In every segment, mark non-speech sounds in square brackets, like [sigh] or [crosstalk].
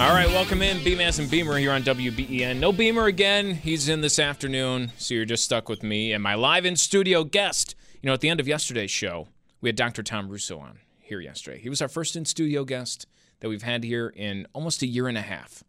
All right, welcome in, Beamaz and Beamer here on WBEN. No Beamer again. He's in this afternoon, so you're just stuck with me and my live in studio guest. You know, at the end of yesterday's show, we had Dr. Tom Russo on here yesterday. He was our first in studio guest that we've had here in almost a year and a half.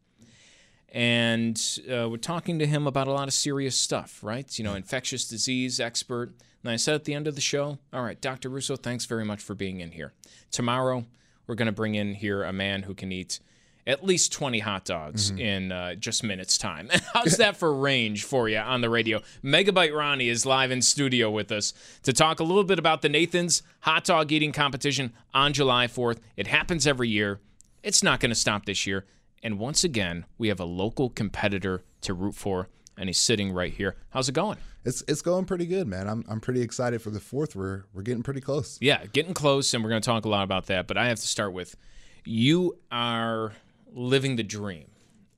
And uh, we're talking to him about a lot of serious stuff, right? You know, infectious disease expert. And I said at the end of the show, all right, Dr. Russo, thanks very much for being in here. Tomorrow, we're going to bring in here a man who can eat at least 20 hot dogs Mm-hmm. in uh, just minutes time. [laughs] How's that for range for you on the radio? Megabyte Ronnie is live in studio with us to talk a little bit about the Nathan's hot dog eating competition on July 4th. It happens every year. It's not going to stop this year. And once again, we have a local competitor to root for, and he's sitting right here. How's it going? It's it's going pretty good, man. I'm I'm pretty excited for the fourth. We're we're getting pretty close. Yeah, getting close, and we're going to talk a lot about that. But I have to start with you are living the dream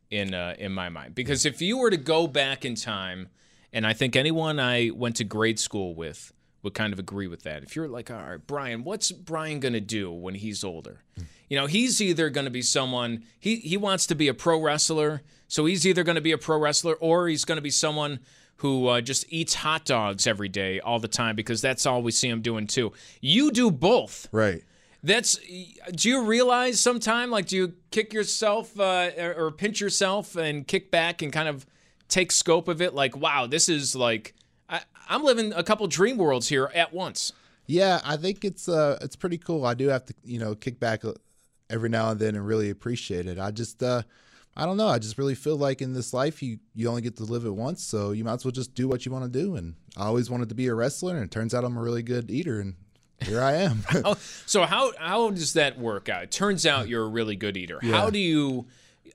in uh, in my mind because if you were to go back in time, and I think anyone I went to grade school with would kind of agree with that. If you're like, all right, Brian, what's Brian going to do when he's older? You know, he's either going to be someone he he wants to be a pro wrestler, so he's either going to be a pro wrestler or he's going to be someone who uh, just eats hot dogs every day all the time because that's all we see him doing too. You do both. Right. That's. Do you realize sometime, like, do you kick yourself uh, or, pinch yourself and kick back and kind of take scope of it? Like, wow, this is like, I, I'm living a couple dream worlds here at once. Yeah, I think it's uh it's pretty cool. I do have to you know kick back uh, every now and then and really appreciate it. I just uh I don't know. I just really feel like in this life you you only get to live it once, so you might as well just do what you want to do. And I always wanted to be a wrestler, and it turns out I'm a really good eater, and here I am. [laughs] So how how does that work out? It turns out you're a really good eater. How do you?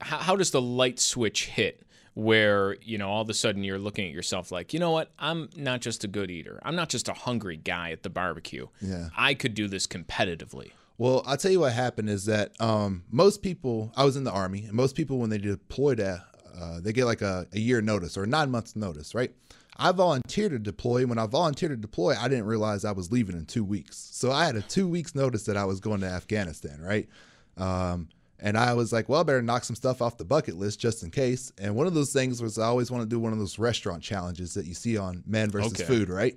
How, how does the light switch hit? Where you know all of a sudden you're looking at yourself like, you know what? I'm not just a good eater. I'm not just a hungry guy at the barbecue. Yeah. I could do this competitively. Well, I'll tell you what happened is that um, most people, I was in the army, and most people, when they deploy to, uh, they get like a, a year notice or nine months notice, right? I volunteered to deploy. When I volunteered to deploy, I didn't realize I was leaving in two weeks. So I had a two weeks notice that I was going to Afghanistan, right? Um, and I was like, well, I better knock some stuff off the bucket list just in case. And one of those things was I always want to do one of those restaurant challenges that you see on Man versus Okay. Food, right?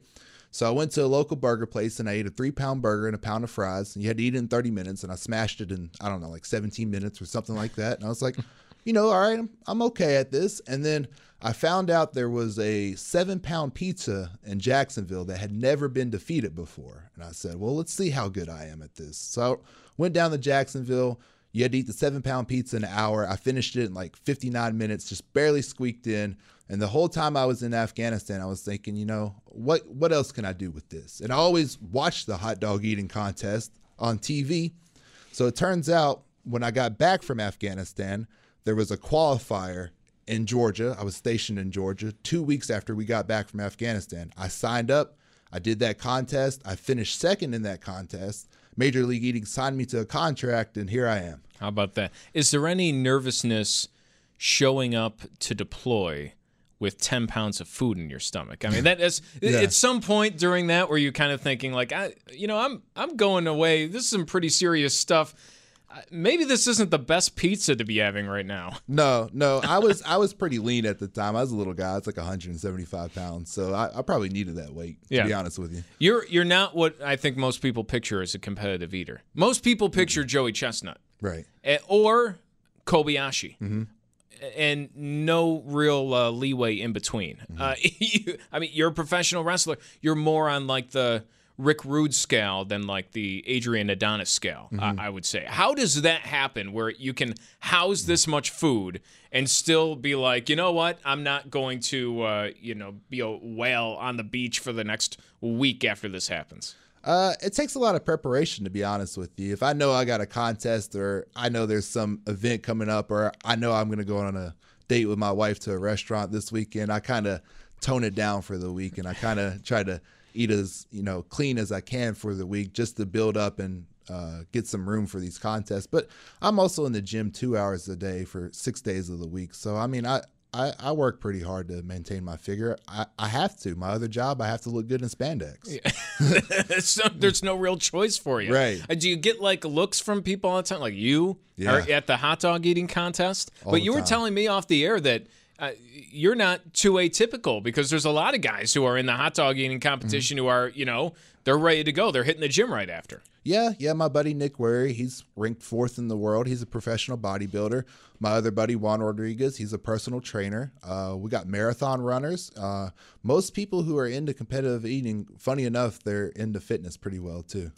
So I went to a local burger place and I ate a three pound burger and a pound of fries. And you had to eat it in 30 minutes. And I smashed it in, I don't know, like 17 minutes or something like that. And I was like, you know, all right, I'm, I'm okay at this. And then I found out there was a seven pound pizza in Jacksonville that had never been defeated before. And I said, well, let's see how good I am at this. So I went down to Jacksonville. You had to eat the seven pound pizza in an hour. I finished it in like 59 minutes, just barely squeaked in. And the whole time I was in Afghanistan, I was thinking, you know, what what else can I do with this? And I always watched the hot dog eating contest on TV. So it turns out when I got back from Afghanistan, there was a qualifier in Georgia. I was stationed in Georgia two weeks after we got back from Afghanistan. I signed up. I did that contest. I finished second in that contest. Major League Eating signed me to a contract, and here I am. How about that? Is there any nervousness showing up to deploy with 10 pounds of food in your stomach? I mean, that is [laughs] Yeah. at some point during that where you kind of thinking like, I, you know, I'm I'm going away. This is some pretty serious stuff. Maybe this isn't the best pizza to be having right now. [laughs] No, no, I was I was pretty lean at the time. I was a little guy. It's like 175 pounds, so I, I probably needed that weight. To Yeah. be honest with you. You're you're not what I think most people picture as a competitive eater. Most people picture Joey Chestnut Right. or Kobayashi. Mm-hmm. And no real uh, leeway in between. Mm-hmm. Uh, [laughs] you, I mean, you're a professional wrestler. You're more on like the Rick Rude scale than like the Adrian Adonis scale. Mm-hmm. I, I would say. How does that happen? Where you can house this much food and still be like, you know what? I'm not going to, uh, you know, be a whale on the beach for the next week after this happens. Uh, it takes a lot of preparation to be honest with you. If I know I got a contest or I know there's some event coming up or I know I'm going to go on a date with my wife to a restaurant this weekend, I kind of tone it down for the week and I kind of try to eat as, you know, clean as I can for the week just to build up and uh, get some room for these contests. But I'm also in the gym two hours a day for six days of the week. So, I mean, I, I, I work pretty hard to maintain my figure. I, I have to. My other job, I have to look good in spandex. Yeah. [laughs] so there's no real choice for you. Right. Uh, Do you get like looks from people all the time, like you Yeah. are at the hot dog eating contest? All but you were telling me off the air that uh, you're not too atypical because there's a lot of guys who are in the hot dog eating competition who are, you know, they're ready to go. They're hitting the gym right after. Yeah, yeah. My buddy Nick Wehry, he's ranked fourth in the world. He's a professional bodybuilder. My other buddy Juan Rodriguez, he's a personal trainer. Uh, we got marathon runners. Uh, most people who are into competitive eating, funny enough, they're into fitness pretty well too.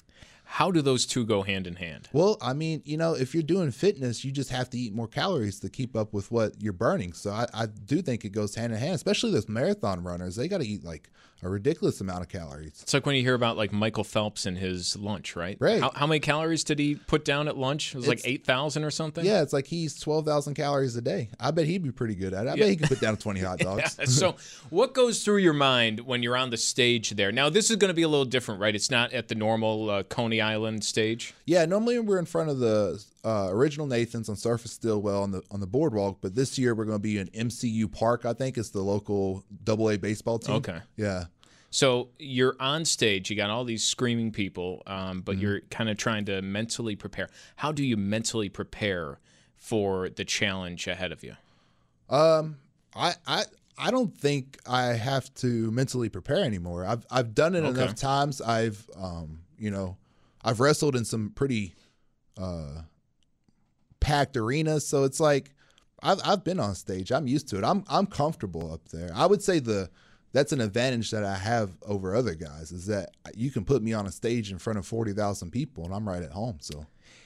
How do those two go hand in hand? Well, I mean, you know, if you're doing fitness, you just have to eat more calories to keep up with what you're burning. So I, I do think it goes hand in hand, especially those marathon runners. They got to eat like a ridiculous amount of calories. It's like when you hear about like Michael Phelps and his lunch, right? Right. How, how many calories did he put down at lunch? It was like 8,000 or something? Yeah, it's like he's 12,000 calories a day. I bet he'd be pretty good at it. I bet he could put down 20 hot [laughs] dogs. [laughs] so what goes through your mind when you're on the stage there now this is going to be a little different right it's not at the normal uh, coney island stage Yeah, normally we're in front of the uh, original Nathan's on Surf and Stillwell on the on the boardwalk, but this year we're going to be in MCU Park. I think it's the local Double A baseball team. Okay. Yeah. so you're on stage you got all these screaming people um, but Mm-hmm. you're kind of trying to mentally prepare how do you mentally prepare for the challenge ahead of you Um, I I I don't think I have to mentally prepare anymore. I've I've done it Okay. enough times. I've um you know I've wrestled in some pretty uh packed arenas, so it's like I've I've been on stage. I'm used to it. I'm I'm comfortable up there. I would say the that's an advantage that I have over other guys is that you can put me on a stage in front of forty thousand people and I'm right at home. So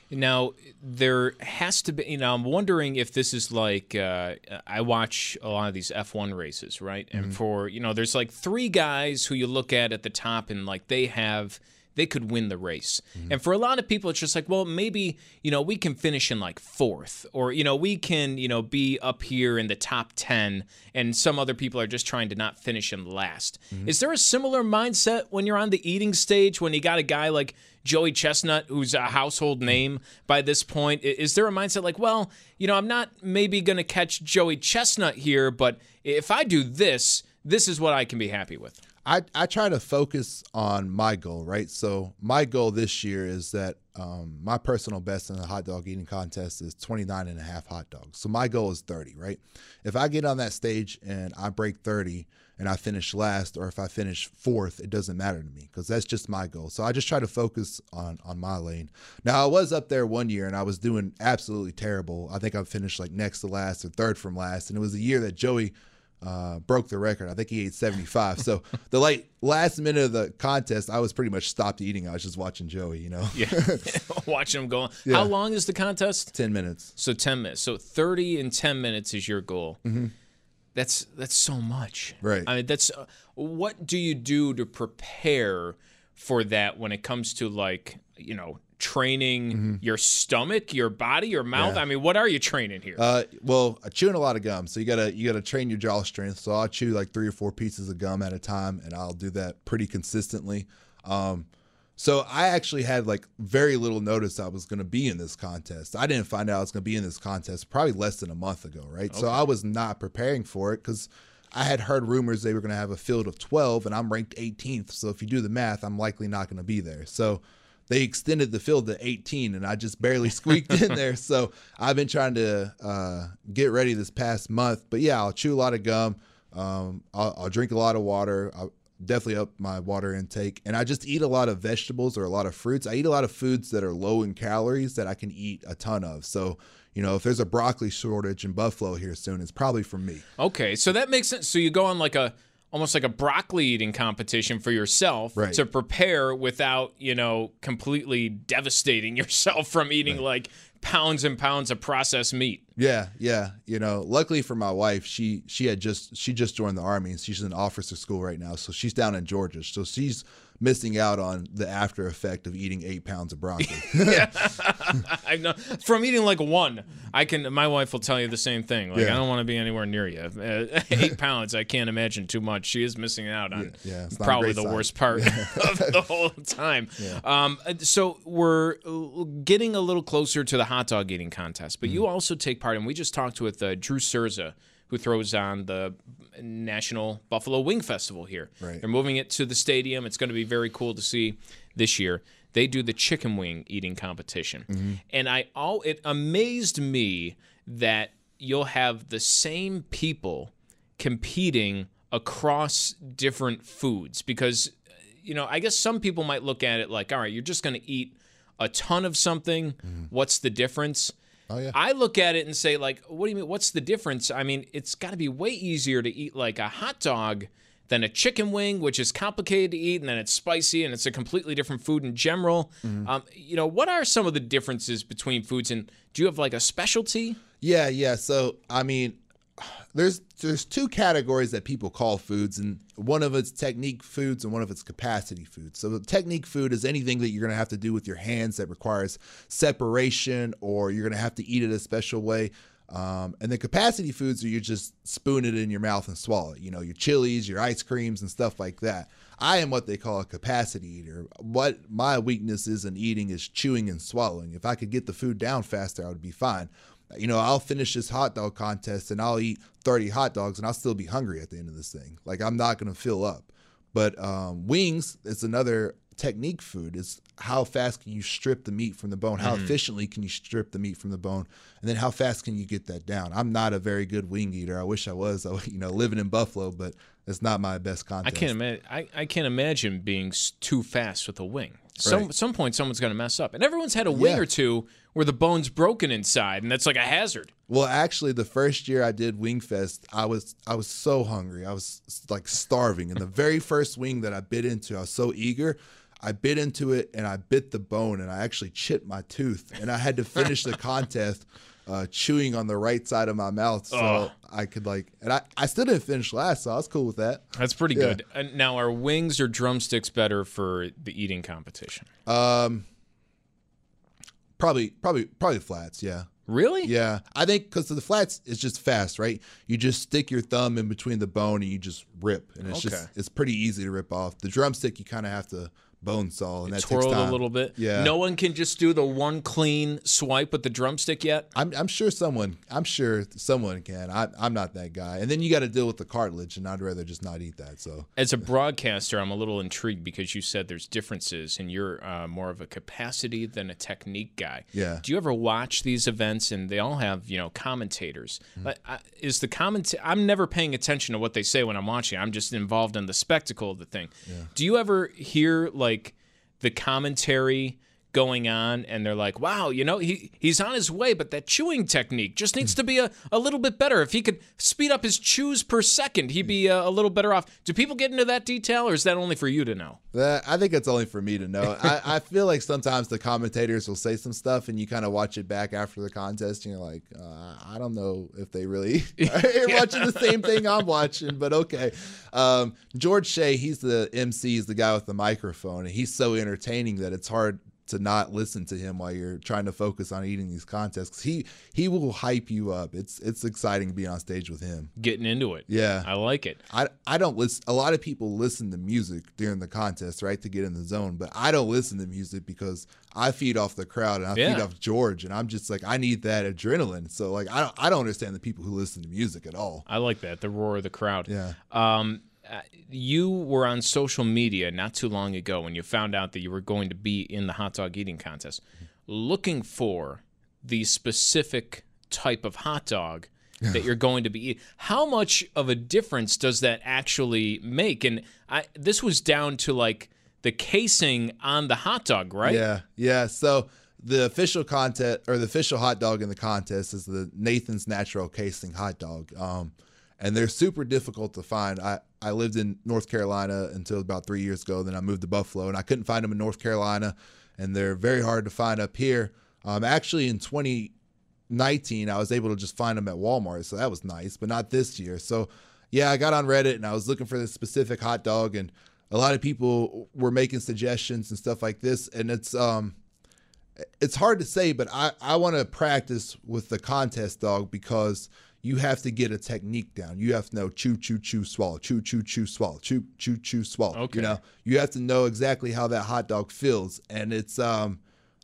Now, there has to be, you know, I'm wondering if this is like, uh, I watch a lot of these F1 races, right? And for, you know, there's like three guys who you look at at the top and like they have, they could win the race. Mm-hmm. And for a lot of people, it's just like, well, maybe, you know, we can finish in like fourth or, you know, we can, you know, be up here in the top 10 and some other people are just trying to not finish in last. Mm-hmm. Is there a similar mindset when you're on the eating stage when you got a guy like Joey Chestnut, who's a household name by this point? Is there a mindset like, well, you know, I'm not maybe going to catch Joey Chestnut here, but if I do this, this is what I can be happy with? I, I try to focus on my goal, right? So my goal this year is that um, my personal best in the hot dog eating contest is 29 and a half hot dogs. So my goal is 30, right? If I get on that stage and I break 30 and I finish last or if I finish fourth, it doesn't matter to me because that's just my goal. So I just try to focus on on my lane. Now I was up there one year and I was doing absolutely terrible. I think I finished like next to last or third from last and it was a year that Joey uh, broke the record. I think he ate 75. So [laughs] the like last minute of the contest, I was pretty much stopped eating. I was just watching Joey, you know, Yeah. [laughs] [laughs] Watching him go. Yeah. How long is the contest? 10 minutes. So 10 minutes. So 30 and 10 minutes is your goal. That's that's so much. Mm-hmm. Right. I mean, that's uh, what do you do to prepare for that when it comes to like, you know, training your stomach, your body, your mouth? Mm-hmm. Yeah. I mean, what are you training here? Uh, well, chewing a lot of gum, so you gotta you gotta train your jaw strength. So I'll chew like three or four pieces of gum at a time, and I'll do that pretty consistently. Um, so I actually had like very little notice I was gonna be in this contest. I didn't find out I was gonna be in this contest probably less than a month ago, right? So I was not preparing for it because I had heard rumors they were gonna have a field of twelve, and I'm ranked 18th. So if you do the math, I'm likely not gonna be there. So they extended the field to 18 and I just barely [laughs] squeaked in there. So I've been trying to uh, get ready this past month. But yeah, I'll chew a lot of gum. Um, I'll, I'll drink a lot of water. I'll definitely up my water intake. And I just eat a lot of vegetables or a lot of fruits. I eat a lot of foods that are low in calories that I can eat a ton of. So, you know, if there's a broccoli shortage in Buffalo here soon, it's probably from me. Okay, so that makes sense. So you go on like a almost like a broccoli eating competition for yourself Right. to prepare without, you know, completely devastating [laughs] yourself from eating like pounds and pounds of processed meat. Yeah, yeah. You know, luckily for my wife, she she had just she just joined the army and she's in officer school right now. So she's down in Georgia. So she's missing out on the after effect of eating eight pounds of broccoli. [laughs] [laughs] [laughs] I know from eating like one. I can. My wife will tell you the same thing. Like Yeah. I don't want to be anywhere near you. Uh, eight pounds. I can't imagine too much. She is missing out on yeah, a probably the sight. worst part of the whole time. Um, so we're uh, getting a little closer to the hot dog eating contest, but Mm-hmm. you also take part. And we just talked with uh, Drew Cerza, who throws on the National Buffalo Wing Festival here. Right. They're moving it to the stadium. It's going to be very cool to see this year. They do the chicken wing eating competition, mm-hmm. and I all it amazed me that you'll have the same people competing across different foods because you know I guess some people might look at it like all right you're just going to eat a ton of something mm-hmm. what's the difference Oh, yeah. I look at it and say, like, what do you mean? What's the difference? I mean, it's got to be way easier to eat like a hot dog than a chicken wing, which is complicated to eat, and then it's spicy and it's a completely different food in general. Um, you know, what are some of the differences between foods? And do you have like a specialty? Yeah, yeah. So I mean, there's there's two categories that people call foods, and one of it's technique foods and one of it's capacity foods. So the technique food is anything that you're gonna have to do with your hands that requires separation, or you're gonna have to eat it a special way. Um, and the capacity foods are you just spoon it in your mouth and swallow it. You know, your chilies, your ice creams, and stuff like that. I am what they call a capacity eater. What my weakness is in eating is chewing and swallowing. If I could get the food down faster, I would be fine. You know, I'll finish this hot dog contest and I'll eat 30 hot dogs and I'll still be hungry at the end of this thing. Like I'm not going to fill up. But um, wings is another technique food. Is how fast can you strip the meat from the bone? How efficiently can you strip the meat from the bone? And then how fast can you get that down? I'm not a very good wing eater. I wish I was. I, [laughs] you know, living in Buffalo, but it's not my best I contest. can't imagine. I, I can't imagine being too fast with a wing. Some Right. some point someone's going to mess up, and everyone's had a wing Yeah. or two where the bone's broken inside, and that's like a hazard. Well, actually, the first year I did Wingfest, I was I was so hungry. I was like starving, and the [laughs] very first wing that I bit into, I was so eager. I bit into it and I bit the bone, and I actually chipped my tooth, and I had to finish the [laughs] contest uh, chewing on the right side of my mouth so. I could like. And I I still didn't finish last, so I was cool with that. That's pretty Yeah. good. And now, are wings or drumsticks better for the eating competition? Um, probably probably probably flats, yeah. Really? Yeah, I think because the flats is just fast, right? You just stick your thumb in between the bone and you just rip, and it's Okay. just it's pretty easy to rip off. The drumstick you kind of have to bone saw, and that Twirl takes it time. a little bit. Yeah, No one can just do the one clean swipe with the drumstick yet. I'm I'm sure someone I'm sure someone can. I I'm not that guy. And then you got to deal with the cartilage, and I'd rather just not eat that. So As a broadcaster, I'm a little intrigued because you said there's differences, and you're uh, more of a capacity than a technique guy. Yeah. Do you ever watch these events, and they all have you know commentators? Mm-hmm. But is the comment? I'm never paying attention to what they say when I'm watching. I'm just involved in the spectacle of the thing. Do you ever hear like the commentary? Going on and they're like wow you know he he's on his way but that chewing technique just needs to be a, a little bit better if he could speed up his chews per second he'd be uh, a little better off do people get into that detail or is that only for you to know that I think it's only for me to know. I, I feel like sometimes the commentators will say some stuff, and you kind of watch it back after the contest, and you're like, uh, I don't know if they really [laughs] [laughs] are watching the same thing I'm watching, but okay. Um, George Shea, he's the MC, he's the guy with the microphone, and he's so entertaining that it's hard to not listen to him while you're trying to focus on eating these contests. he he will hype you up. It's it's exciting to be on stage with him. getting into it Yeah. i like it I, I don't listen. A lot of people listen to music during the contest, right, to get in the zone. But I don't listen to music because I feed off the crowd and I feed off George, and I'm just like I need that adrenaline. So like I don't I don't understand the people who listen to music at all. i like that the roar of the crowd Yeah. um you were on social media not too long ago when you found out that you were going to be in the hot dog eating contest, looking for the specific type of hot dog that [laughs] you're going to be eating. How much of a difference does that actually make? And I, this was down to like the casing on the hot dog, right? Yeah, yeah. So the official contest or the official hot dog in the contest is the Nathan's Natural Casing hot dog. Um, and they're super difficult to find. I, I lived in North Carolina until about three years ago. Then I moved to Buffalo, and I couldn't find them in North Carolina, and they're very hard to find up here. Um, actually, in 2019, I was able to just find them at Walmart, so that was nice, but not this year. So, yeah, I got on Reddit and I was looking for this specific hot dog, and a lot of people were making suggestions and stuff like this, and it's um, it's hard to say, but I I want to practice with the contest dog because you have to get a technique down. You have to know chew, chew, chew, swallow, chew, chew, chew, swallow, chew, chew, chew, swallow. Okay. You know, you have to know exactly how that hot dog feels, and it's um,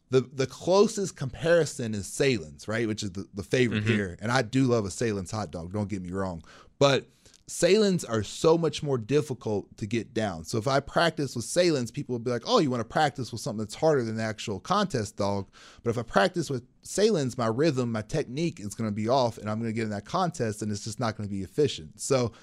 the the closest comparison is Sahlen's, right, which is the, the favorite here. And I do love a Sahlen's hot dog. Don't get me wrong, but Sahlen's are so much more difficult to get down. So if I practice with Sahlen's, people will be like, "Oh, you want to practice with something that's harder than the actual contest dog." But if I practice with Sahlen's, my rhythm, my technique is going to be off, and I'm going to get in that contest, and it's just not going to be efficient. So,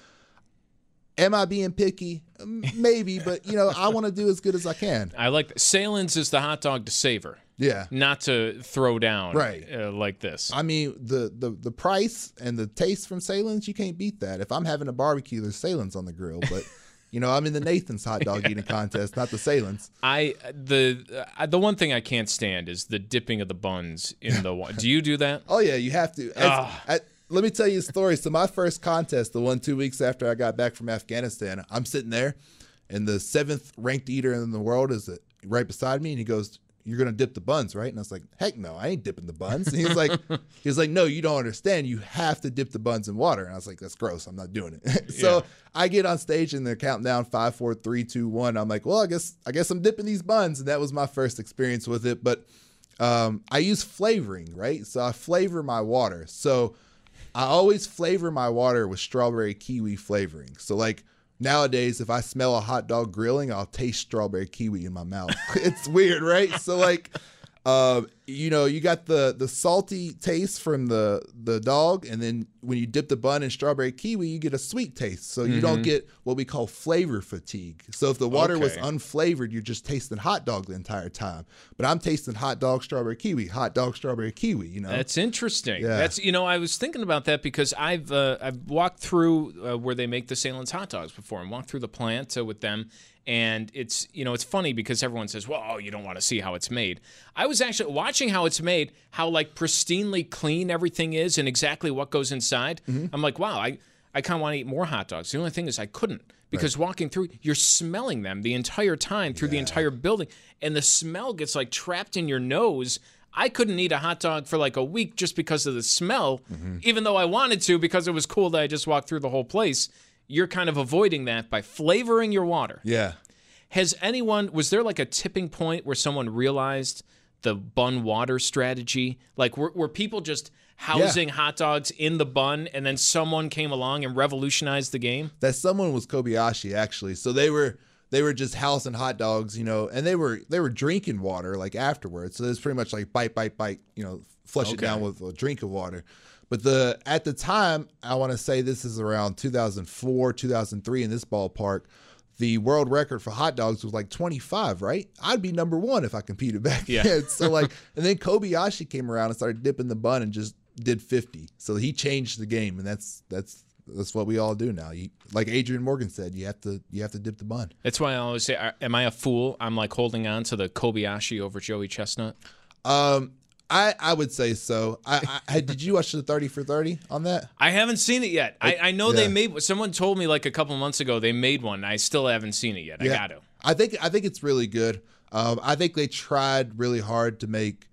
am I being picky? Maybe, but you know, I want to do as good as I can. [laughs] I like that. Sahlen's is the hot dog to savor, Yeah. not to throw down, Right. Uh, like this. I mean, the, the the price and the taste from Sahlen's, you can't beat that. If I'm having a barbecue, there's Sahlen's on the grill, but [laughs] you know, I'm in the Nathan's hot dog eating contest, not the Sahlen's. I the uh, the one thing I can't stand is the dipping of the buns in the water. Do you do that? [laughs] Oh yeah, you have to. As- at- let me tell you a story. So my first contest, the one two weeks after I got back from Afghanistan, I'm sitting there, and the seventh ranked eater in the world is uh, right beside me, and he goes, "You're gonna dip the buns, right?" And I was like, "Heck no, I ain't dipping the buns." And he's like, [laughs] "He's like, no, you don't understand. You have to dip the buns in water." And I was like, "That's gross. I'm not doing it." [laughs] so Yeah. I get on stage and they're counting down five, four, three, two, one. I'm like, "Well, I guess I guess I'm dipping these buns," and that was my first experience with it, but um, I use flavoring, right? So I flavor my water. So I always flavor my water with strawberry kiwi flavoring. So like nowadays, if I smell a hot dog grilling, I'll taste strawberry kiwi in my mouth. [laughs] it's weird, right? So like, um, you know, you got the the salty taste from the the dog, and then when you dip the bun in strawberry kiwi, you get a sweet taste. So you don't get what we call flavor fatigue. So if the water was unflavored, you're just tasting hot dog the entire time. But I'm tasting hot dog strawberry kiwi, hot dog strawberry kiwi. You know, That's interesting. Yeah. That's you know I was thinking about that because I've uh, I've walked through uh, where they make the Sahlen's hot dogs before and walked through the plant uh, with them. And it's you know it's funny because everyone says, "Well, oh, you don't want to see how it's made." I was actually watching how it's made, how like pristinely clean everything is, and exactly what goes inside. Mm-hmm. I'm like, wow, I I kind of want to eat more hot dogs. The only thing is I couldn't because walking through, you're smelling them the entire time through the entire building, and the smell gets like trapped in your nose. I couldn't eat a hot dog for like a week just because of the smell, even though I wanted to because it was cool that I just walked through the whole place. You're kind of avoiding that by flavoring your water. yeah. Has anyone, was there like a tipping point where someone realized the bun water strategy? Like, were, were people just housing hot dogs in the bun and then someone came along and revolutionized the game? that someone was Kobayashi actually. So they were they were just housing hot dogs, you know, and they were they were drinking water like afterwards. So it's pretty much like bite, bite, bite, you know, flush it down with a drink of water. But the at the time, I want to say this is around 2004, 2003 in this ballpark. The world record for hot dogs was like 25, right? I'd be number one if I competed back Yeah. then. So [laughs] like, and then Kobayashi came around and started dipping the bun and just did 50. So he changed the game, and that's that's that's what we all do now. You, like Adrian Morgan said, you have to you have to dip the bun. That's why I always say, Am I a fool? I'm like holding on to the Kobayashi over Joey Chestnut. Um, I I would say so. I, I did you watch the 30 for 30 on that? I haven't seen it yet. I, I know they made. Someone told me like a couple months ago they made one. I still haven't seen it yet. I got to. I think I think it's really good. Um, I think they tried really hard to make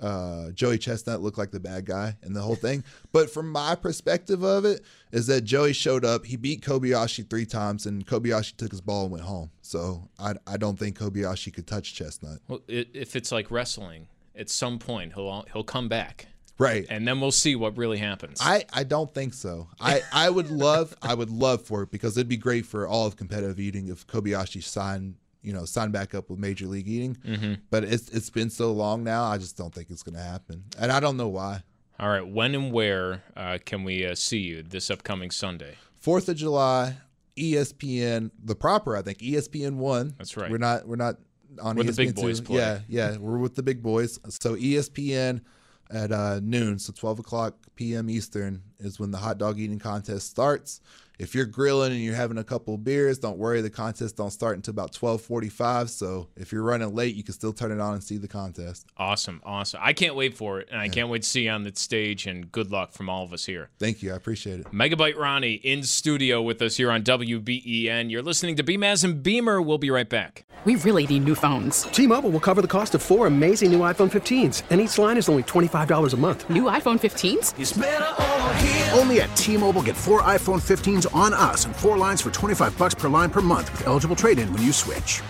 uh, Joey Chestnut look like the bad guy and the whole thing. [laughs] But from my perspective of it, is that Joey showed up, he beat Kobayashi three times, and Kobayashi took his ball and went home. So I I don't think Kobayashi could touch Chestnut. Well, if it's like wrestling, at some point he'll he'll come back. Right. And then we'll see what really happens. I, I don't think so. I, I would love [laughs] I would love for it because it'd be great for all of competitive eating if Kobayashi signed you know signed back up with Major League Eating. Mm-hmm. But it's it's been so long now. I just don't think it's going to happen, and I don't know why. All right. When and where uh, can we uh, see you this upcoming Sunday? Fourth of July, ESPN, the proper I think ESPN one. That's right. We're not we're not on ESPN the big boys play. Yeah, yeah, we're with the big boys. So ESPN at uh, noon, so twelve o'clock p.m. Eastern is when the hot dog eating contest starts. If you're grilling and you're having a couple of beers, don't worry. The contest don't start until about twelve forty-five. So if you're running late, you can still turn it on and see the contest. Awesome. Awesome. I can't wait for it. And I can't wait to see you on the stage. And good luck from all of us here. Thank you, I appreciate it. Megabyte Ronnie in studio with us here on WBEN. You're listening to Beamaz and Beamer. We'll be right back. We really need new phones. T-Mobile will cover the cost of four amazing new iPhone 15s, and each line is only $25 a month. New iPhone 15s? Only at T-Mobile get four iPhone 15s on us and four lines for 25 bucks per line per month with eligible trade-in when you switch.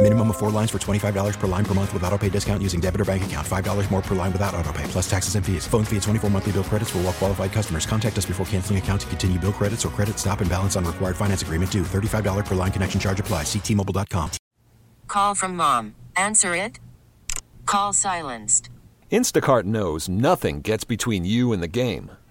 Minimum of four lines for $25 per line per month with auto pay discount using debit or bank account. $5 more per line without auto pay, plus taxes and fees. Phone fee at 24 monthly bill credits for all well qualified customers. Contact us before canceling account to continue bill credits or credit stop and balance on required finance agreement due. $35 per line connection charge apply. Ctmobile.com. Call from mom. Answer it. Call silenced. Instacart knows nothing gets between you and the game.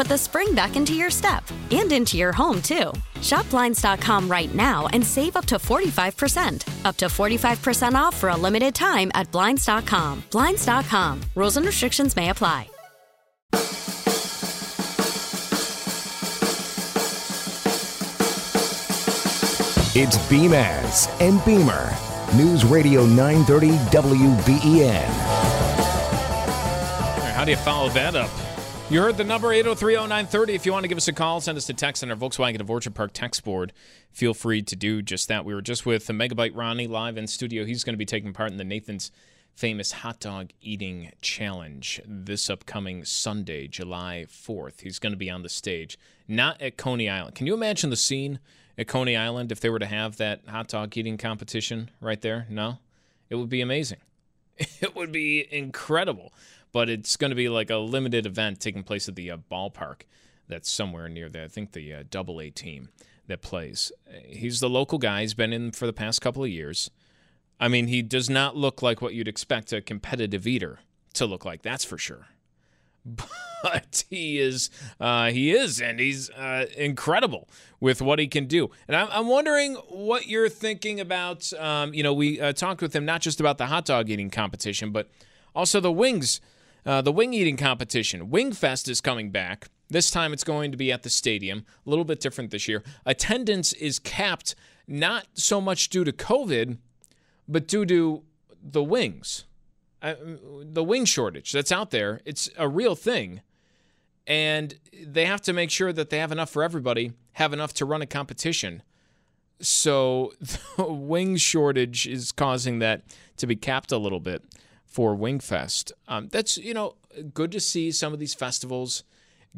put the spring back into your step and into your home, too. Shop Blinds.com right now and save up to 45%. Up to 45% off for a limited time at Blinds.com. Blinds.com. Rules and restrictions may apply. It's Beamaz and Beamer. News Radio 930 WBEN. How do you follow that up? You heard the number 8030930. If you want to give us a call, send us a text on our Volkswagen of Orchard Park text board. Feel free to do just that. We were just with the Megabyte Ronnie live in studio. He's going to be taking part in the Nathan's famous hot dog eating challenge this upcoming Sunday, July 4th. He's going to be on the stage, not at Coney Island. Can you imagine the scene at Coney Island if they were to have that hot dog eating competition right there? No? It would be amazing. [laughs] It would be incredible. But it's going to be like a limited event taking place at the uh, ballpark that's somewhere near there. I think the uh, double A team that plays. He's the local guy. He's been in for the past couple of years. I mean, he does not look like what you'd expect a competitive eater to look like. That's for sure. [laughs] But he is, uh, he is, and he's uh, incredible with what he can do. And I'm, I'm wondering what you're thinking about. Um, you know, we uh, talked with him not just about the hot dog eating competition, but also the wings, uh, the wing eating competition. Wing Fest is coming back. This time it's going to be at the stadium. A little bit different this year. Attendance is capped not so much due to COVID, but due to the wings, uh, the wing shortage that's out there. It's a real thing. And they have to make sure that they have enough for everybody, have enough to run a competition. So [laughs] the wing shortage is causing that to be capped a little bit for Wingfest. Um, that's, you know, good to see some of these festivals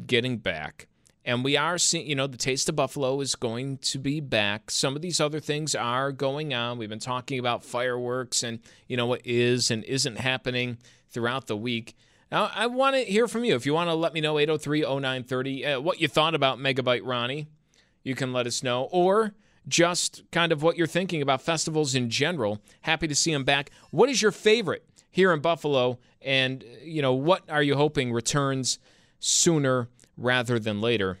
getting back. And we are seeing, you know, the Taste of Buffalo is going to be back. Some of these other things are going on. We've been talking about fireworks and, you know, what is and isn't happening throughout the week. Now, I want to hear from you. If you want to let me know, 803 0930, uh, what you thought about Megabyte Ronnie, you can let us know. Or just kind of what you're thinking about festivals in general. Happy to see them back. What is your favorite here in Buffalo? And, you know, what are you hoping returns sooner rather than later?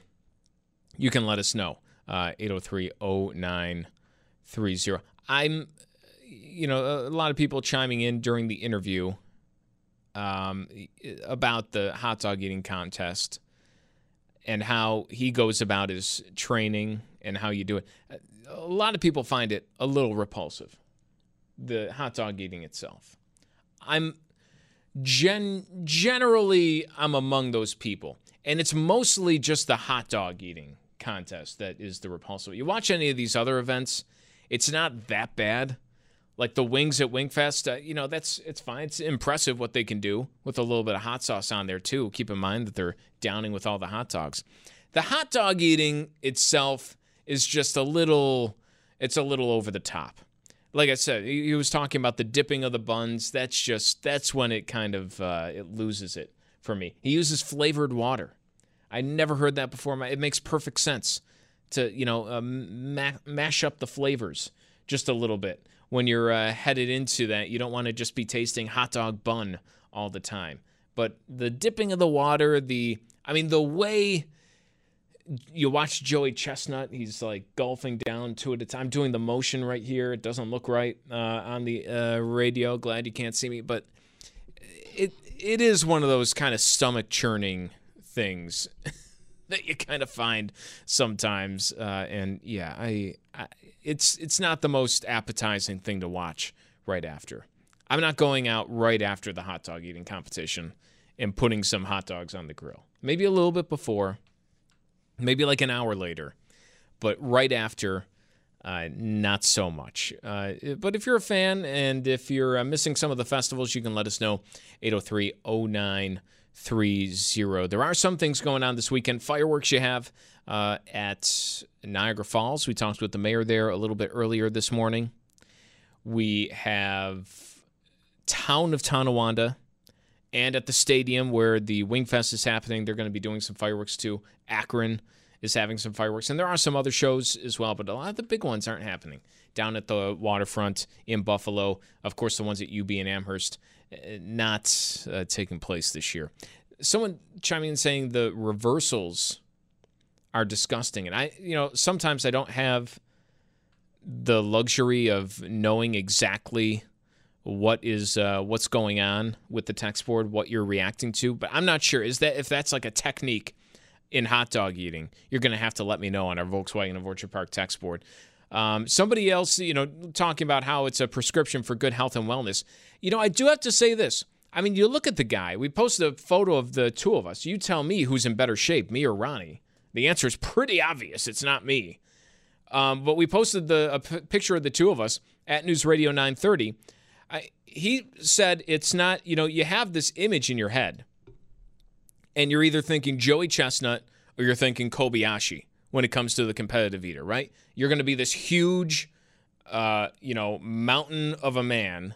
You can let us know. Uh, 803 0930. I'm, you know, a lot of people chiming in during the interview um, about the hot dog eating contest and how he goes about his training and how you do it. A lot of people find it a little repulsive, the hot dog eating itself. I'm gen generally I'm among those people, and it's mostly just the hot dog eating contest that is the repulsive. You watch any of these other events, it's not that bad. Like the wings at Wingfest, uh, you know, that's it's fine. It's impressive what they can do with a little bit of hot sauce on there too. Keep in mind that they're downing with all the hot dogs. The hot dog eating itself is just a little it's a little over the top. Like I said, he was talking about the dipping of the buns. That's just that's when it kind of uh, it loses it for me. He uses flavored water. I never heard that before. It makes perfect sense to you know uh, ma- mash up the flavors just a little bit when you're uh, headed into that. You don't want to just be tasting hot dog bun all the time. But the dipping of the water, the I mean, the way you watch Joey Chestnut, he's like golfing down two at a time, doing the motion right here. It doesn't look right uh, on the uh, radio. Glad you can't see me, but it it is one of those kind of stomach churning things [laughs] that you kind of find sometimes. Uh, and yeah, I, I it's it's not the most appetizing thing to watch right after. I'm not going out right after the hot dog eating competition and putting some hot dogs on the grill. Maybe a little bit before, maybe like an hour later, but right after, uh, not so much. Uh, but if you're a fan and if you're uh, missing some of the festivals, you can let us know 803 0930. There are some things going on this weekend. Fireworks you have uh, at Niagara Falls. We talked with the mayor there a little bit earlier this morning. We have Town of Tonawanda and at the stadium where the Wingfest is happening, they're going to be doing some fireworks too. Akron is having some fireworks, and there are some other shows as well, but a lot of the big ones aren't happening. Down at the waterfront in Buffalo, of course, the ones at UB and Amherst, eh, not uh, taking place this year. Someone chiming in saying the reversals are disgusting, and I, you know, sometimes I don't have the luxury of knowing exactly what is uh, what's going on with the text board, what you're reacting to. But I'm not sure. Is that if that's like a technique in hot dog eating, you're going to have to let me know on our Volkswagen of Orchard Park text board. Um, somebody else, you know, talking about how it's a prescription for good health and wellness. You know, I do have to say this. I mean, you look at the guy. We posted a photo of the two of us. You tell me who's in better shape, me or Ronnie. The answer is pretty obvious. It's not me. Um, but we posted the a p- picture of the two of us at News Radio 930. I, he said it's not, you know, you have this image in your head, and you're either thinking Joey Chestnut or you're thinking Kobayashi when it comes to the competitive eater, right? You're going to be this huge, uh, you know, mountain of a man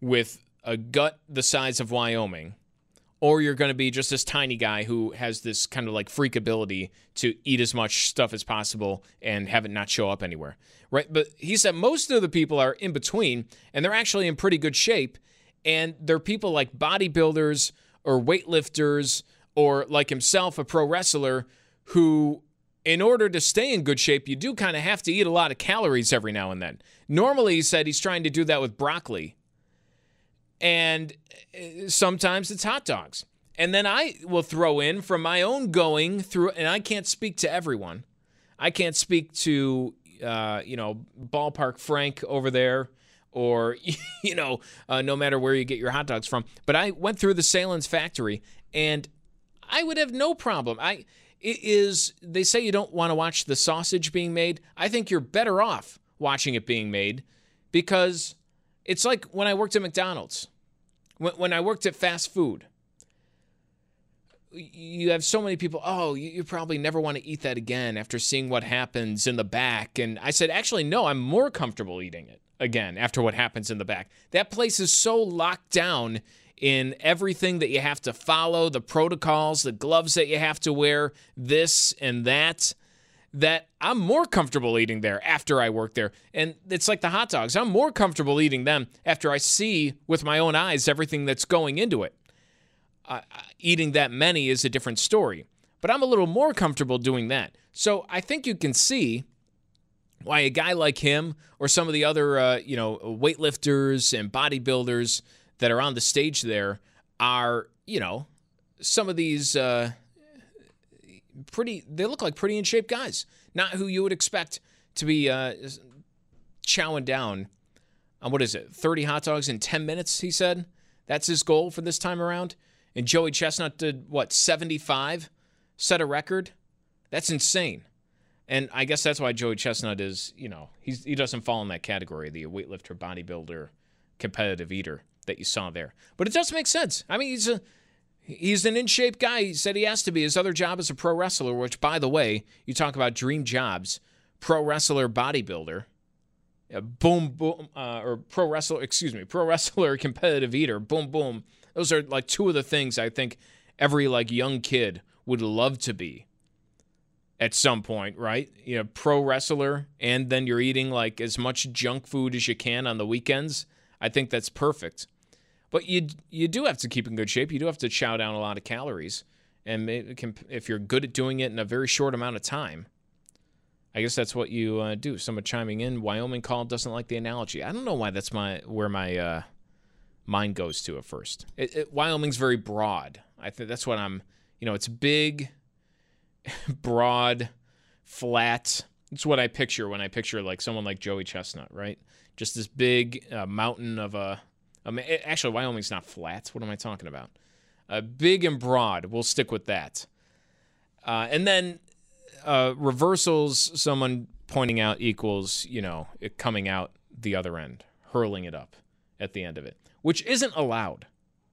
with a gut the size of Wyoming, or you're going to be just this tiny guy who has this kind of like freak ability to eat as much stuff as possible and have it not show up anywhere, right? But he said most of the people are in between and they're actually in pretty good shape. And they're people like bodybuilders or weightlifters or like himself, a pro wrestler who, in order to stay in good shape, you do kind of have to eat a lot of calories every now and then. Normally, he said he's trying to do that with broccoli. And uh, sometimes it's hot dogs. And then I will throw in from my own going through, and I can't speak to everyone. I can't speak to, uh, you know, Ballpark Frank over there or, [laughs] you know, uh, no matter where you get your hot dogs from. But I went through the Sahlen's factory and I would have no problem. I it is they say you don't want to watch the sausage being made. I think you're better off watching it being made because it's like when I worked at McDonald's. When, when I worked at fast food. You have so many people, oh, you, you probably never want to eat that again after seeing what happens in the back. And I said, actually, no, I'm more comfortable eating it again after what happens in the back. That place is so locked down in everything that you have to follow, the protocols, the gloves that you have to wear, this and that, that I'm more comfortable eating there after I work there. And it's like the hot dogs. I'm more comfortable eating them after I see with my own eyes everything that's going into it. Uh, eating that many is a different story, but I'm a little more comfortable doing that. So I think you can see why a guy like him or some of the other uh, you know weightlifters and bodybuilders that are on the stage there are you know some of these uh, pretty they look like pretty in shape guys. Not who you would expect to be uh, chowing down on what is it 30 hot dogs in 10 minutes he said? That's his goal for this time around. And joey chestnut did what 75 set a record? That's insane. And I guess that's why Joey Chestnut is, you know, he's, he doesn't fall in that category, the weightlifter, bodybuilder, competitive eater that you saw there. But it does make sense. I mean, he's a he's an in shape guy. He said he has to be. His other job is a pro wrestler, which, by the way, you talk about dream jobs: pro wrestler, bodybuilder, boom, boom, uh, or pro wrestler. Excuse me, pro wrestler, [laughs] competitive eater. Boom, boom. Those are like two of the things I think every like young kid would love to be at some point, right? You know, pro wrestler, and then you're eating like as much junk food as you can on the weekends. I think that's perfect. But you you do have to keep in good shape. You do have to chow down a lot of calories, and if you're good at doing it in a very short amount of time, I guess that's what you uh, do. Someone chiming in, Wyoming call doesn't like the analogy. I don't know why that's my where my uh, mind goes to at first. It, it, Wyoming's very broad. I think that's what I'm. You know, it's big [laughs] broad, flat. It's what I picture when I picture like someone like Joey Chestnut, right? Just this big uh, mountain of a. I mean, actually, Wyoming's not flat. What am I talking about? Uh, big and broad. We'll stick with that. Uh, and then uh, reversals. Someone pointing out equals you know it coming out the other end, hurling it up at the end of it, which isn't allowed.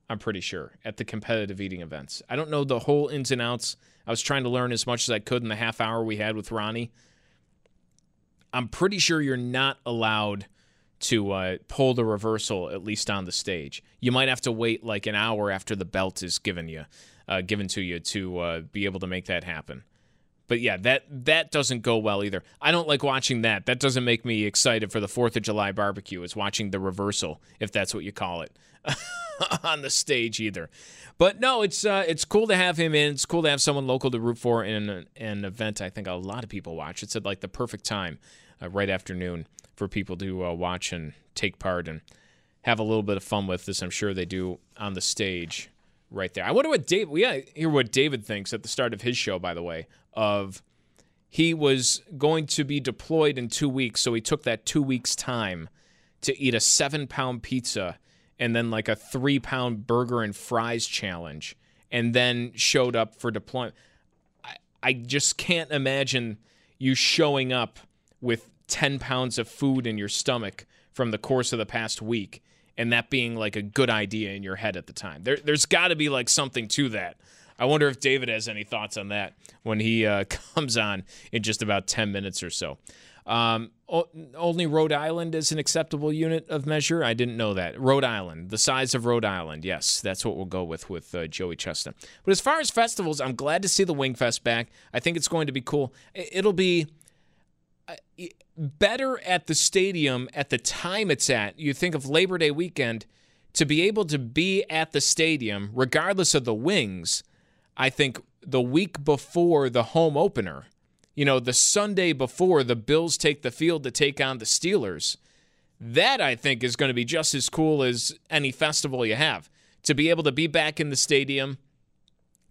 I'm pretty sure at the competitive eating events. I don't know the whole ins and outs I was trying to learn as much as I could in the half hour we had with Ronnie. I'm pretty sure you're not allowed to uh, pull the reversal at least on the stage. You might have to wait like an hour after the belt is given you, uh, given to you to uh, be able to make that happen. But yeah, that that doesn't go well either. I don't like watching that. That doesn't make me excited for the Fourth of July barbecue. It's watching the reversal, if that's what you call it, [laughs] on the stage either. But no, it's uh, it's cool to have him in. It's cool to have someone local to root for in an, an event. I think a lot of people watch. It's at like the perfect time, uh, right afternoon, for people to uh, watch and take part and have a little bit of fun with this. I'm sure they do on the stage right there. I wonder what Dave. We hear what David thinks at the start of his show. By the way, of he was going to be deployed in two weeks, so he took that two weeks time to eat a seven pound pizza and then like a three pound burger and fries challenge, and then showed up for deployment. I, I just can't imagine you showing up with 10 pounds of food in your stomach from the course of the past week and that being like a good idea in your head at the time. There, there's got to be like something to that. I wonder if David has any thoughts on that when he uh, [laughs] comes on in just about 10 minutes or so. Um, only Rhode Island is an acceptable unit of measure. I didn't know that. Rhode Island, the size of Rhode Island. Yes, that's what we'll go with with uh, Joey Chestnut. But as far as festivals, I'm glad to see the Wingfest back. I think it's going to be cool. It'll be uh, better at the stadium at the time it's at. You think of Labor Day weekend to be able to be at the stadium, regardless of the wings. I think the week before the home opener you know, the Sunday before the Bills take the field to take on the Steelers. That I think is going to be just as cool as any festival you have. To be able to be back in the stadium,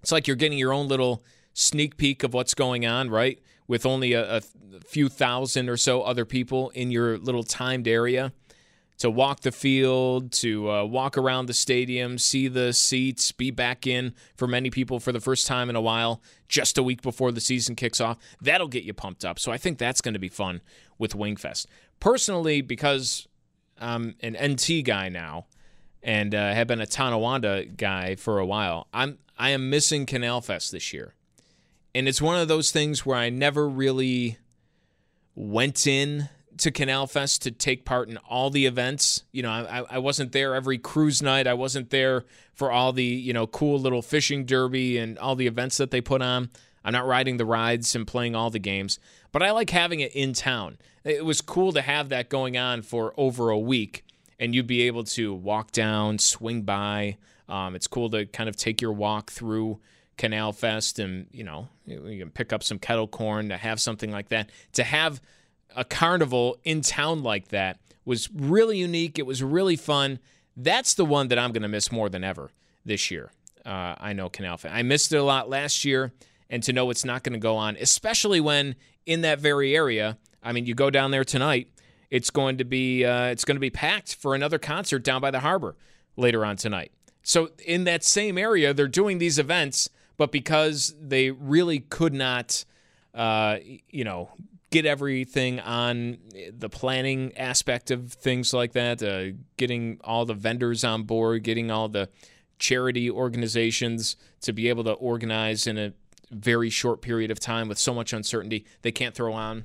it's like you're getting your own little sneak peek of what's going on, right? With only a, a few thousand or so other people in your little timed area to walk the field, to uh, walk around the stadium, see the seats, be back in for many people for the first time in a while, just a week before the season kicks off. That'll get you pumped up. So I think that's going to be fun with Wingfest. Personally, because I'm an NT guy now and uh, have been a Tonawanda guy for a while, I'm I am missing Canal Fest this year. And it's one of those things where I never really went in to Canal Fest to take part in all the events. You know, I, I wasn't there every cruise night. I wasn't there for all the, you know, cool little fishing derby and all the events that they put on. I'm not riding the rides and playing all the games, but I like having it in town. It was cool to have that going on for over a week, and you'd be able to walk down, swing by. Um, it's cool to kind of take your walk through Canal Fest, and you know you can pick up some kettle corn to have something like that. To have a carnival in town like that was really unique. It was really fun. That's the one that I'm going to miss more than ever this year. Uh, I know Canal Fest. I missed it a lot last year, and to know it's not going to go on, especially when in that very area. I mean, you go down there tonight. It's going to be uh, it's going to be packed for another concert down by the harbor later on tonight. So in that same area, they're doing these events, but because they really could not, uh, you know, get everything on the planning aspect of things like that, uh, getting all the vendors on board, getting all the charity organizations to be able to organize in a very short period of time with so much uncertainty. They can't throw on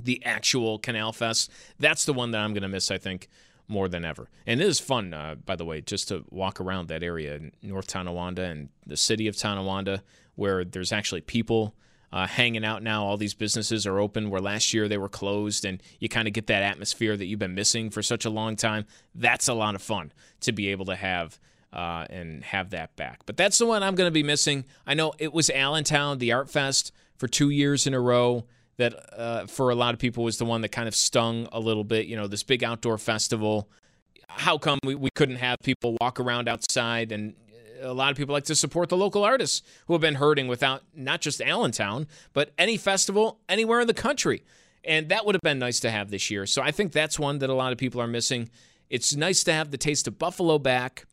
the actual Canal Fest. That's the one that I'm going to miss, I think, more than ever. And it is fun, uh, by the way, just to walk around that area in North Tonawanda and the city of Tonawanda, where there's actually people uh, hanging out now. All these businesses are open where last year they were closed, and you kind of get that atmosphere that you've been missing for such a long time. That's a lot of fun to be able to have. Uh, and have that back. But that's the one I'm going to be missing. I know it was Allentown, the Art Fest, for two years in a row. That uh, for a lot of people was the one that kind of stung a little bit. You know, this big outdoor festival. How come we, we couldn't have people walk around outside and a lot of people like to support the local artists who have been hurting without not just Allentown, but any festival anywhere in the country. And that would have been nice to have this year. So I think that's one that a lot of people are missing. It's nice to have the taste of Buffalo back,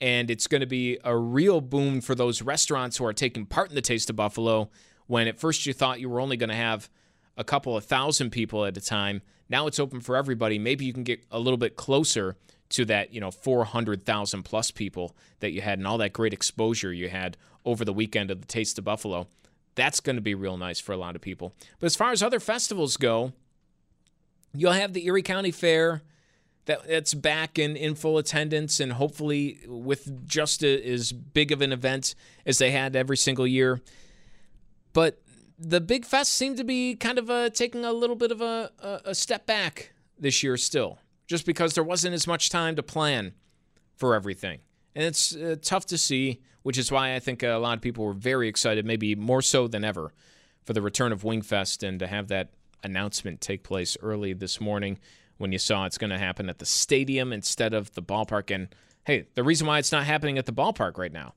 and it's going to be a real boom for those restaurants who are taking part in the Taste of Buffalo. When at first you thought you were only going to have a couple of thousand people at a time, now it's open for everybody. Maybe you can get a little bit closer to that, you know, 400,000 plus people that you had and all that great exposure you had over the weekend of the Taste of Buffalo. That's going to be real nice for a lot of people. But as far as other festivals go, you'll have the Erie County Fair that that's back in, in full attendance and hopefully with just a, as big of an event as they had every single year. But the big fest seemed to be kind of a, taking a little bit of a, a, a step back this year still just because there wasn't as much time to plan for everything. And it's uh, tough to see, which is why I think a lot of people were very excited, maybe more so than ever, for the return of Wingfest and to have that announcement take place early this morning when you saw it's going to happen at the stadium instead of the ballpark. And hey, the reason why it's not happening at the ballpark right now,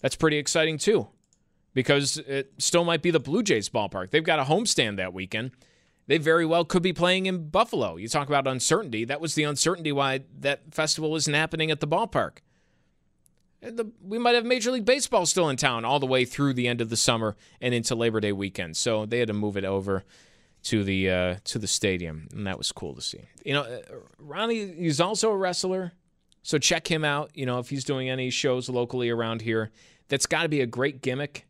that's pretty exciting too, because it still might be the Blue Jays ballpark. They've got a homestand that weekend they very well could be playing in Buffalo. You talk about uncertainty. That was the uncertainty why that festival isn't happening at the ballpark. The, we might have Major League Baseball still in town all the way through the end of the summer and into Labor Day weekend. So they had to move it over to the uh, to the stadium, and that was cool to see. You know, uh, Ronnie he's also a wrestler, so check him out. You know, if he's doing any shows locally around here, that's got to be a great gimmick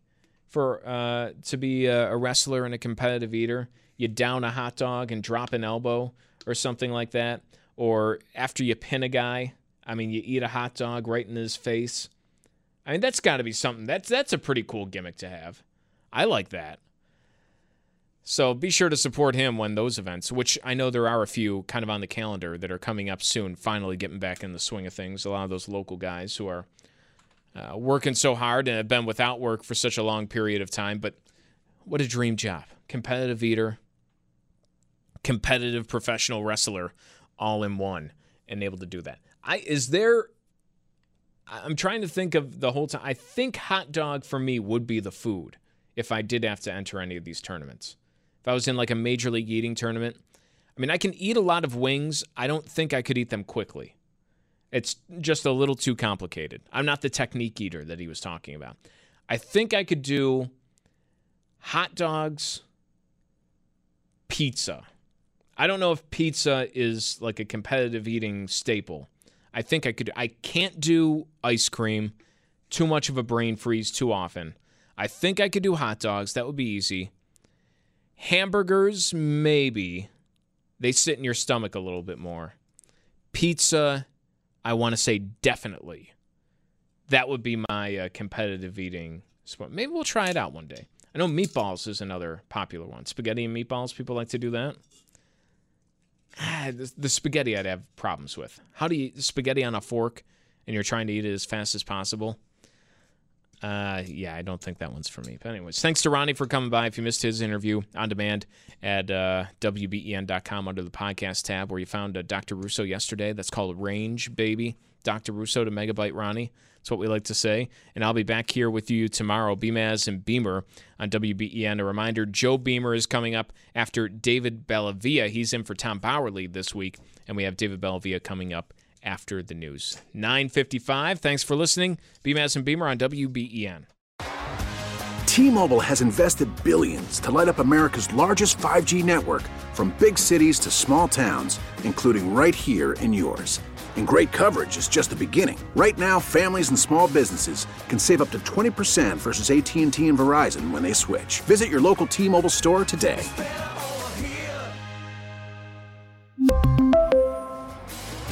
for uh, to be a, a wrestler and a competitive eater you down a hot dog and drop an elbow or something like that. Or after you pin a guy, I mean, you eat a hot dog right in his face. I mean, that's got to be something. That's that's a pretty cool gimmick to have. I like that. So be sure to support him when those events, which I know there are a few kind of on the calendar that are coming up soon, finally getting back in the swing of things. A lot of those local guys who are uh, working so hard and have been without work for such a long period of time. But what a dream job. Competitive eater, competitive professional wrestler all in one and able to do that. I is there I'm trying to think of the whole time. I think hot dog for me would be the food if I did have to enter any of these tournaments. If I was in like a major league eating tournament, I mean, I can eat a lot of wings. I don't think I could eat them quickly. It's just a little too complicated. I'm not the technique eater that he was talking about. I think I could do hot dogs, pizza, I don't know if pizza is like a competitive eating staple. I think I could. I can't do ice cream. Too much of a brain freeze too often. I think I could do hot dogs. That would be easy. Hamburgers, maybe. They sit in your stomach a little bit more. Pizza, I want to say definitely. That would be my uh, competitive eating sport. Maybe we'll try it out one day. I know meatballs is another popular one. Spaghetti and meatballs, people like to do that. Ah, the, the spaghetti I'd have problems with. How do you spaghetti on a fork and you're trying to eat it as fast as possible? Uh, yeah, I don't think that one's for me. But anyways, thanks to Ronnie for coming by. If you missed his interview on demand at uh, WBEN.com under the podcast tab, where you found uh, Dr. Russo yesterday. That's called Range, baby. Dr. Russo to Megabyte Ronnie. That's what we like to say. And I'll be back here with you tomorrow, Beamaz and Beamer on WBEN. A reminder Joe Beamer is coming up after David Bellavia. He's in for Tom Bauerle this week, and we have David Bellavia coming up after the news. 955. Thanks for listening. Beamaz and Beamer on WBEN. T-Mobile has invested billions to light up America's largest 5G network from big cities to small towns, including right here in yours. And great coverage is just the beginning. Right now, families and small businesses can save up to 20% versus AT&T and Verizon when they switch. Visit your local T-Mobile store today.